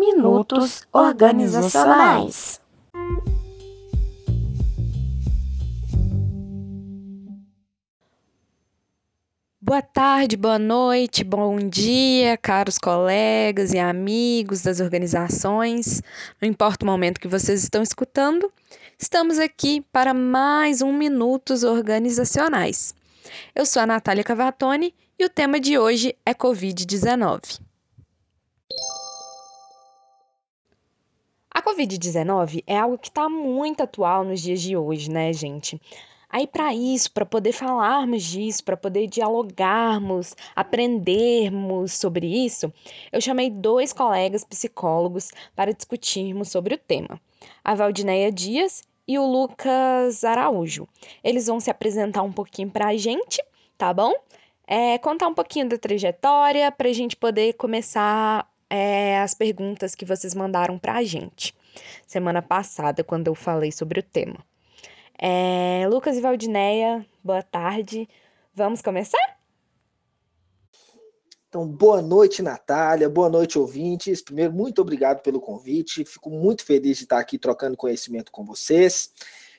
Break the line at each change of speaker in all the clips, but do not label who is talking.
Minutos Organizacionais.
Boa tarde, boa noite, bom dia, caros colegas e amigos das organizações. Não importa o momento que vocês estão escutando, estamos aqui para mais um Minutos Organizacionais. Eu sou a Natália Cavatoni e o tema de hoje é Covid-19. Covid-19 é algo que está muito atual nos dias de hoje, né, gente? Aí, para isso, para poder falarmos disso, para poder dialogarmos, aprendermos sobre isso, eu chamei dois colegas psicólogos para discutirmos sobre o tema: a Valdineia Dias e o Lucas Araújo. Eles vão se apresentar um pouquinho para a gente, tá bom? É, contar um pouquinho da trajetória para a gente poder começar é, as perguntas que vocês mandaram para a gente semana passada, quando eu falei sobre o tema. É, Lucas e Valdineia, boa tarde. Vamos começar?
Então, boa noite, Natália, boa noite, ouvintes. Primeiro, muito obrigado pelo convite. Fico muito feliz de estar aqui trocando conhecimento com vocês.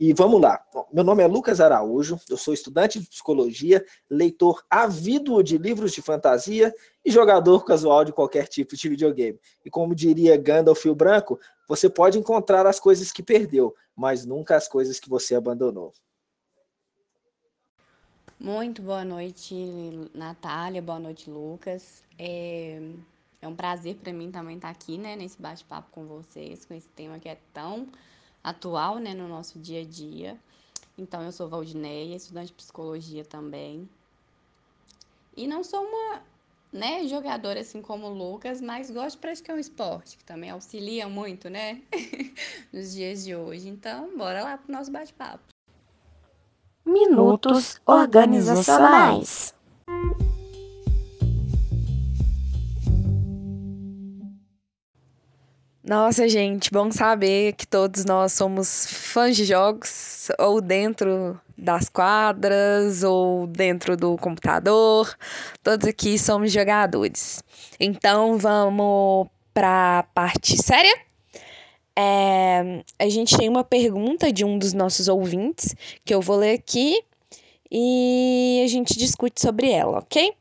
E vamos lá. Meu nome é Lucas Araújo, eu sou estudante de psicologia, leitor avíduo de livros de fantasia e jogador casual de qualquer tipo de videogame. E como diria Gandalf o Branco, você pode encontrar as coisas que perdeu, mas nunca as coisas que você abandonou.
Muito boa noite, Natália. Boa noite, Lucas. É, é um prazer para mim também estar aqui, né, nesse bate-papo com vocês, com esse tema que é tão atual, né, no nosso dia a dia. Então, eu sou Valdineia, estudante de psicologia também. E não sou uma, né, jogadora assim como o Lucas, mas gosto de praticar um esporte, que também auxilia muito, né, nos dias de hoje. Então, bora lá pro nosso bate-papo.
Minutos Organizacionais.
Nossa, gente, bom saber que todos nós somos fãs de jogos, ou dentro das quadras, ou dentro do computador. Todos aqui somos jogadores. Então vamos para a parte séria? É, a gente tem uma pergunta de um dos nossos ouvintes que eu vou ler aqui e a gente discute sobre ela, ok?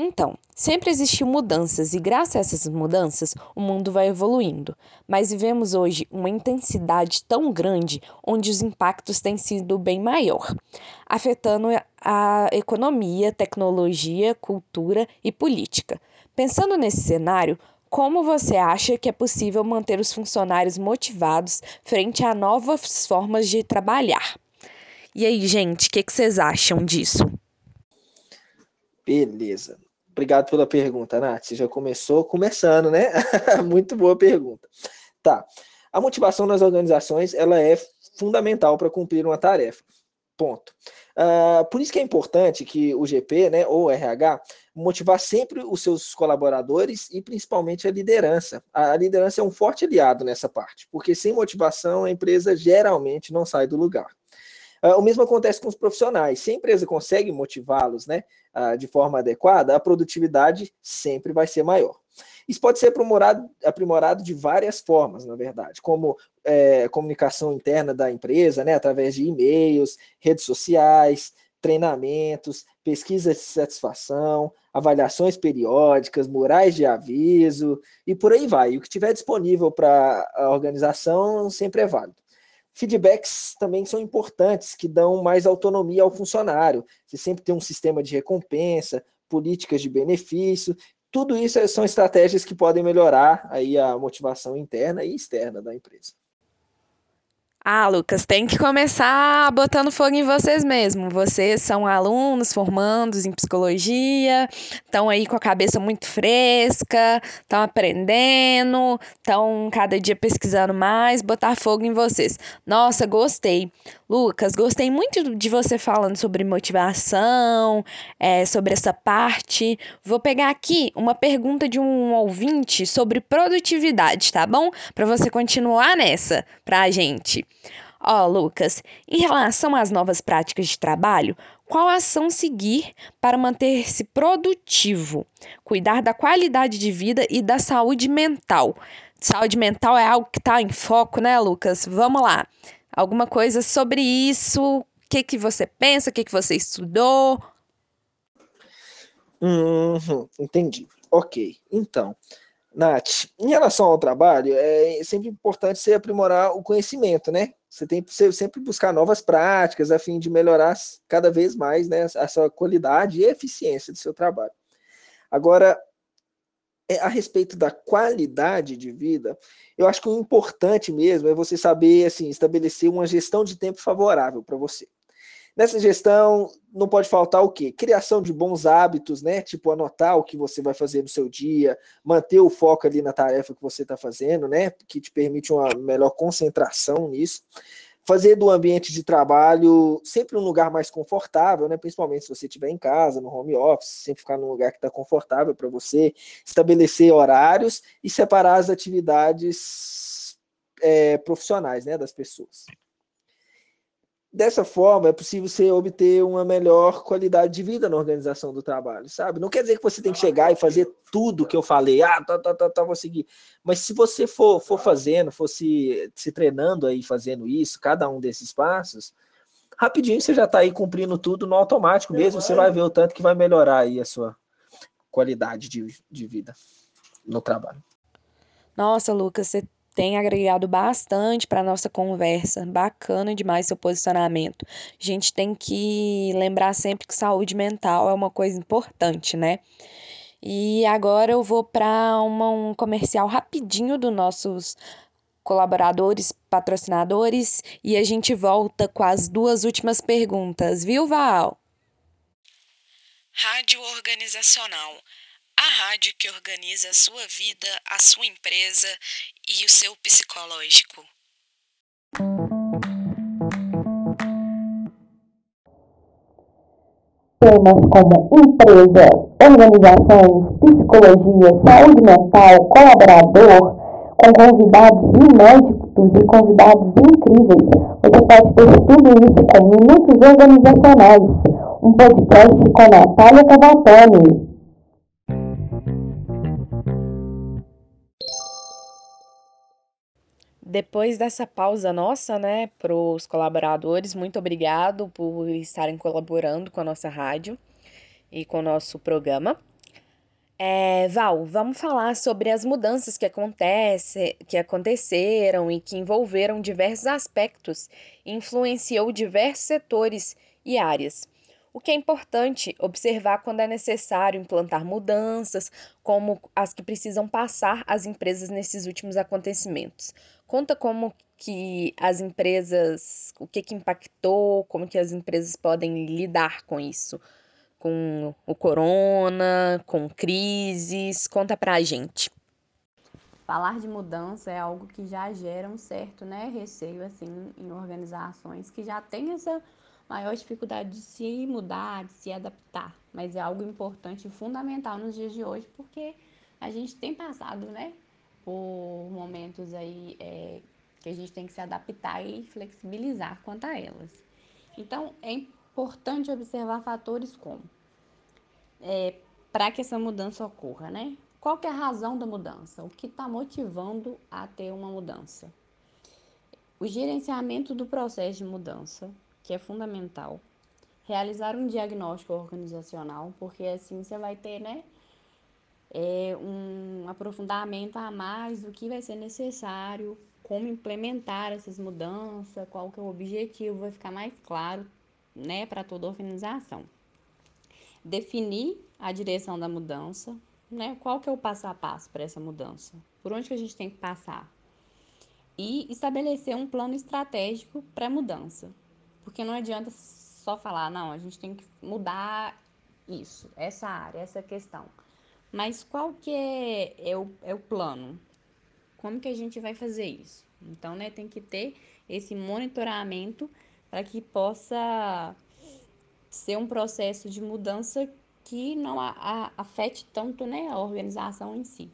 Então, sempre existiu mudanças e graças a essas mudanças o mundo vai evoluindo, mas vivemos hoje uma intensidade tão grande onde os impactos têm sido bem maior, afetando a economia, tecnologia, cultura e política. Pensando nesse cenário, como você acha que é possível manter os funcionários motivados frente a novas formas de trabalhar? E aí, gente, o que, que vocês acham disso?
Beleza. Obrigado pela pergunta, Nath. Você já começou começando, né? Muito boa pergunta. Tá. A motivação nas organizações ela é fundamental para cumprir uma tarefa. Ponto. Uh, por isso que é importante que o GP, né, ou RH, motivar sempre os seus colaboradores e principalmente a liderança. A liderança é um forte aliado nessa parte, porque sem motivação a empresa geralmente não sai do lugar. Uh, o mesmo acontece com os profissionais. Se a empresa consegue motivá-los né, de forma adequada, a produtividade sempre vai ser maior. Isso pode ser aprimorado, aprimorado de várias formas, na verdade, como é, comunicação interna da empresa, né, através de e-mails, redes sociais, treinamentos, pesquisas de satisfação, avaliações periódicas, murais de aviso e por aí vai. O que tiver disponível para a organização sempre é válido. Feedbacks também são importantes, que dão mais autonomia ao funcionário. Você sempre tem um sistema de recompensa, políticas de benefício. Tudo isso são estratégias que podem melhorar aí a motivação interna e externa da empresa.
Ah, Lucas, tem que começar botando fogo em vocês mesmo. Vocês são alunos formandos em psicologia, estão aí com a cabeça muito fresca, estão aprendendo, estão cada dia pesquisando mais, botar fogo em vocês. Nossa, gostei. Lucas, gostei muito de você falando sobre motivação, é, sobre essa parte. Vou pegar aqui uma pergunta de um ouvinte sobre produtividade, tá bom? Para você continuar nessa pra gente. Ó, oh, Lucas, em relação às novas práticas de trabalho, Qual ação seguir para manter-se produtivo, cuidar da qualidade de vida e da saúde mental? Saúde mental é algo que está em foco, né, Lucas? Vamos lá. Alguma coisa sobre isso? O que, que você pensa? O que, que você estudou?
Uhum, entendi. Ok. Então, Nath, em relação ao trabalho, é sempre importante você aprimorar o conhecimento, né? Você tem que sempre buscar novas práticas a fim de melhorar cada vez mais né, a sua qualidade e eficiência do seu trabalho. Agora, a respeito da qualidade de vida, eu acho que o importante mesmo é você saber assim, estabelecer uma gestão de tempo favorável para você. Nessa gestão, não pode faltar o quê? Criação de bons hábitos, né? Tipo, anotar o que você vai fazer no seu dia, manter o foco ali na tarefa que você está fazendo, né? Que te permite uma melhor concentração nisso. Fazer do ambiente de trabalho sempre um lugar mais confortável, né? Principalmente se você estiver em casa, no home office, sempre ficar num lugar que está confortável para você. Estabelecer horários e separar as atividades é, profissionais, né? Das pessoas. Dessa forma, é possível você obter uma melhor qualidade de vida na organização do trabalho, sabe? Não quer dizer que você tem que chegar e fazer tudo que eu falei, ah, tá, tá, tá, tá, vou seguir. Mas se você for, for fazendo, for se, se treinando aí, fazendo isso, cada um desses passos, rapidinho você já está aí cumprindo tudo no automático mesmo, você vai ver o tanto que vai melhorar aí a sua qualidade de, de vida no trabalho.
Nossa, Lucas, você tem agregado bastante para nossa conversa. Bacana demais seu posicionamento. A gente tem que lembrar sempre que saúde mental é uma coisa importante, né? E agora eu vou para um comercial rapidinho dos nossos colaboradores, patrocinadores e a gente volta com as duas últimas perguntas, viu, Val?
Rádio Organizacional a rádio que organiza a sua vida, a sua empresa e o seu psicológico.
Temas como empresa, organizações, psicologia, saúde mental, colaborador, com convidados inéditos e convidados incríveis. Você pode ter tudo isso com Minutos Organizacionais, um podcast com Natália Cavatani.
Depois dessa pausa nossa, né, para os colaboradores, muito obrigado por estarem colaborando com a nossa rádio e com o nosso programa. É, Val, vamos falar sobre as mudanças que, acontece, que aconteceram e que envolveram diversos aspectos influenciou diversos setores e áreas. O que é importante observar quando é necessário implantar mudanças, como as que precisam passar as empresas nesses últimos acontecimentos. Conta como que as empresas, o que que impactou, como que as empresas podem lidar com isso, com o corona, com crises, conta pra gente.
Falar de mudança é algo que já gera um certo, né, receio assim em organizações que já têm essa maior dificuldade de se mudar, de se adaptar, mas é algo importante e fundamental nos dias de hoje porque a gente tem passado, né, por momentos aí é, que a gente tem que se adaptar e flexibilizar quanto a elas. Então, é importante observar fatores como é, para que essa mudança ocorra, né? Qual é a razão da mudança? O que está motivando a ter uma mudança? O gerenciamento do processo de mudança, que é fundamental. Realizar um diagnóstico organizacional, porque assim você vai ter, né, é, um aprofundamento a mais do que vai ser necessário, como implementar essas mudanças, qual que é o objetivo, vai ficar mais claro né, para toda a organização. Definir a direção da mudança, né, qual que é o passo a passo para essa mudança, por onde que a gente tem que passar. E estabelecer um plano estratégico para a mudança, porque não adianta só falar, não, a gente tem que mudar isso, essa área, essa questão. Mas qual que é, é, o, é o plano? Como que a gente vai fazer isso? Então, né, tem que ter esse monitoramento para que possa ser um processo de mudança que não a, a, afete tanto né, a organização em si.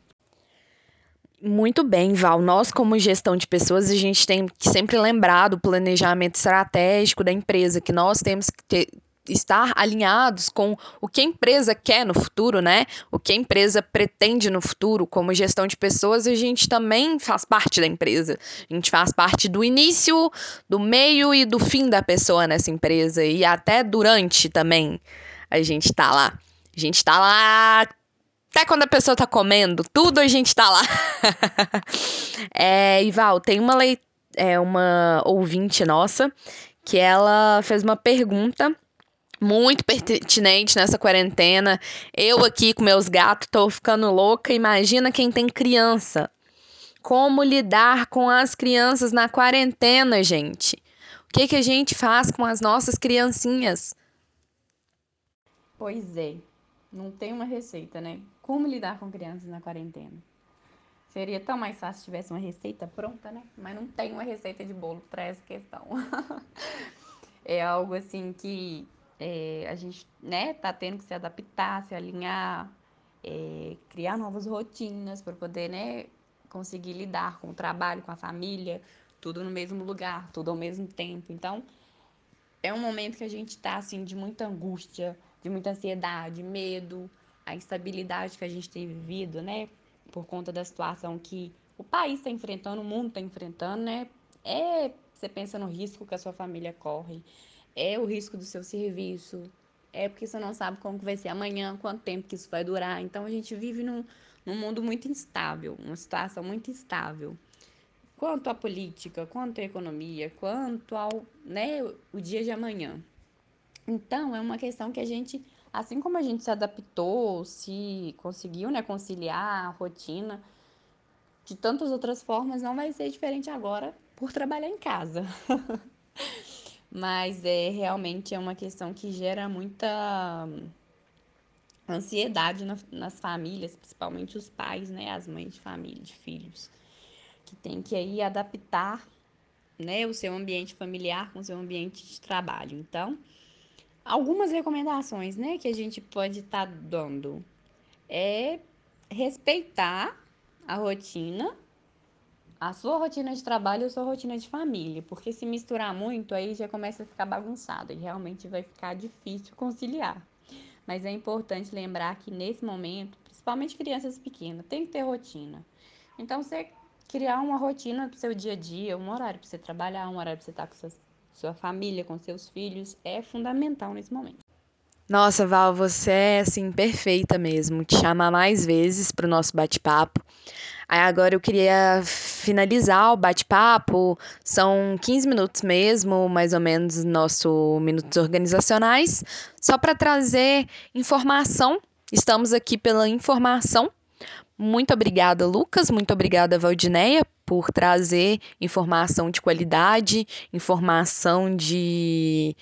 Muito bem, Val. Nós, como gestão de pessoas, a gente tem que sempre lembrar do planejamento estratégico da empresa, que nós temos que ter, estar alinhados com o que a empresa quer no futuro, né? O que a empresa pretende no futuro, como gestão de pessoas, a gente também faz parte da empresa. A gente faz parte do início, do meio e do fim da pessoa nessa empresa e até durante também a gente tá lá. A gente tá lá até quando a pessoa tá comendo, tudo a gente tá lá. é, Ival, tem uma, lei, é, uma ouvinte nossa que ela fez uma pergunta muito pertinente nessa quarentena. Eu aqui com meus gatos tô ficando louca. Imagina quem tem criança. Como lidar com as crianças na quarentena, gente? O que, que a gente faz com as nossas criancinhas?
Pois é, não tem uma receita, né? Como lidar com crianças na quarentena? Seria tão mais fácil se tivesse uma receita pronta, né? Mas não tem uma receita de bolo para essa questão. é algo assim que é, a gente né, tá tendo que se adaptar, se alinhar, é, criar novas rotinas para poder né, conseguir lidar com o trabalho, com a família, tudo no mesmo lugar, tudo ao mesmo tempo. Então, é um momento que a gente está assim de muita angústia, de muita ansiedade, medo, a instabilidade que a gente tem vivido, né, por conta da situação que o país está enfrentando, o mundo está enfrentando, né? É, você pensa no risco que a sua família corre, é o risco do seu serviço, é porque você não sabe como vai ser amanhã, quanto tempo que isso vai durar. Então a gente vive num, num mundo muito instável, uma situação muito instável. Quanto à política, quanto à economia, quanto ao né, o dia de amanhã. Então, é uma questão que a gente, assim como a gente se adaptou, se conseguiu né, conciliar a rotina, de tantas outras formas, não vai ser diferente agora por trabalhar em casa. Mas é realmente é uma questão que gera muita ansiedade na, nas famílias, principalmente os pais, né, as mães de família, de filhos, que tem que aí adaptar, né, o seu ambiente familiar com o seu ambiente de trabalho. Então, algumas recomendações, né, que a gente pode estar tá dando é respeitar a rotina a sua rotina de trabalho e a sua rotina de família, porque se misturar muito aí já começa a ficar bagunçado e realmente vai ficar difícil conciliar. Mas é importante lembrar que nesse momento, principalmente crianças pequenas, tem que ter rotina. Então você criar uma rotina para o seu dia a dia, um horário para você trabalhar, um horário para você estar com sua, sua família, com seus filhos, é fundamental nesse momento.
Nossa, Val, você é assim perfeita mesmo. Te chamar mais vezes para o nosso bate-papo. Aí agora eu queria finalizar o bate-papo. São 15 minutos mesmo, mais ou menos, nosso minutos organizacionais, só para trazer informação. Estamos aqui pela informação. Muito obrigada, Lucas. Muito obrigada, Valdineia, por trazer informação de qualidade, informação de,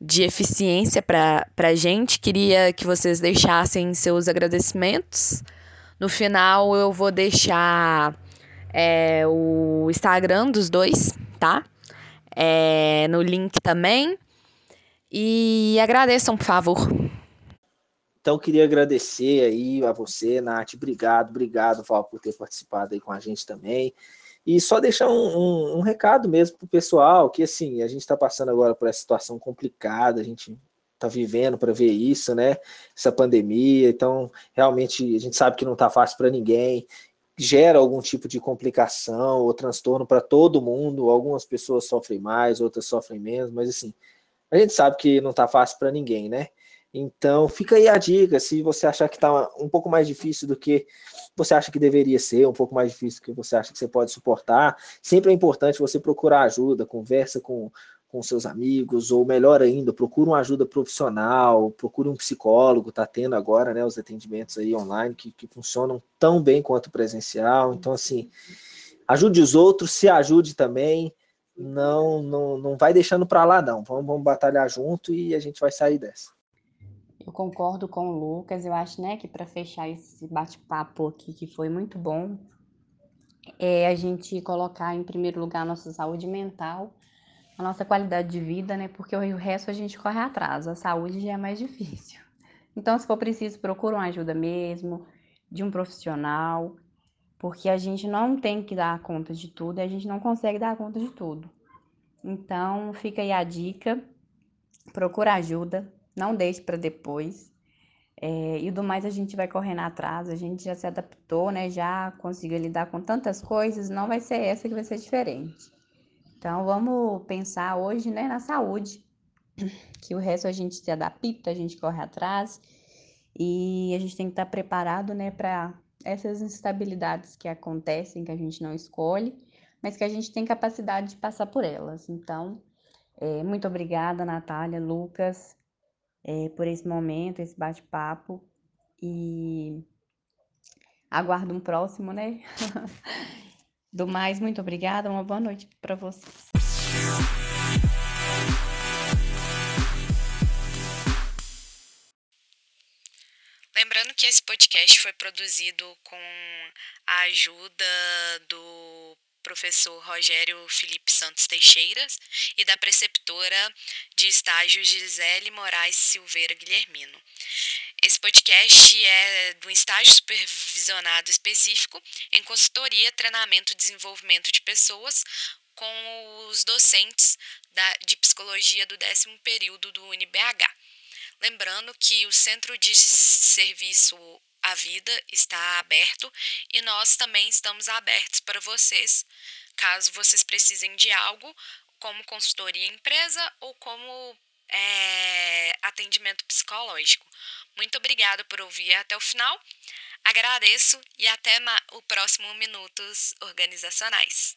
de eficiência para a gente. Queria que vocês deixassem seus agradecimentos. No final eu vou deixar é, o Instagram dos dois, tá? É, no link também. E agradeçam, por favor.
Então, queria agradecer aí a você, Nath. Obrigado, obrigado, Val, por ter participado aí com a gente também. E só deixar um, um, um recado mesmo para o pessoal, que assim, a gente está passando agora por essa situação complicada, a gente está vivendo para ver isso, né? Essa pandemia. Então, realmente, a gente sabe que não está fácil para ninguém. Gera algum tipo de complicação ou transtorno para todo mundo. Algumas pessoas sofrem mais, outras sofrem menos, mas assim, a gente sabe que não está fácil para ninguém, né? Então, fica aí a dica, se você achar que está um pouco mais difícil do que você acha que deveria ser, um pouco mais difícil do que você acha que você pode suportar, sempre é importante você procurar ajuda, conversa com com seus amigos, ou melhor ainda, procure uma ajuda profissional, procure um psicólogo, está tendo agora né, os atendimentos aí online que, que funcionam tão bem quanto presencial. Então, assim, ajude os outros, se ajude também, não não, não vai deixando para lá, não. Vamos, vamos batalhar junto e a gente vai sair dessa.
Eu concordo com o Lucas, eu acho né, que para fechar esse bate-papo aqui, que foi muito bom, é a gente colocar em primeiro lugar a nossa saúde mental a nossa qualidade de vida, né? Porque o resto a gente corre atrás, a saúde já é mais difícil. Então, se for preciso, procura uma ajuda mesmo, de um profissional, porque a gente não tem que dar conta de tudo e a gente não consegue dar conta de tudo. Então, fica aí a dica, procura ajuda, não deixe para depois. É, e do mais a gente vai correndo atrás, a gente já se adaptou, né? Já conseguiu lidar com tantas coisas, não vai ser essa que vai ser diferente. Então vamos pensar hoje, né, na saúde, que o resto a gente se adapta, a gente corre atrás e a gente tem que estar preparado, né, para essas instabilidades que acontecem, que a gente não escolhe, mas que a gente tem capacidade de passar por elas. Então, é, muito obrigada, Natália, Lucas, é, por esse momento, esse bate-papo e aguardo um próximo, né? Do mais, muito obrigada, uma boa noite para vocês.
Lembrando que esse podcast foi produzido com a ajuda do professor Rogério Felipe Santos Teixeiras e da preceptora de estágio Gisele Moraes Silveira Guilhermino. Esse podcast é do estágio supervisionado específico em consultoria, treinamento e desenvolvimento de pessoas com os docentes da, de psicologia do décimo período do UniBH. Lembrando que o Centro de Serviço à Vida está aberto e nós também estamos abertos para vocês, caso vocês precisem de algo, como consultoria empresa ou como é, atendimento psicológico. Muito obrigada por ouvir até o final. Agradeço e até o próximo Minutos Organizacionais.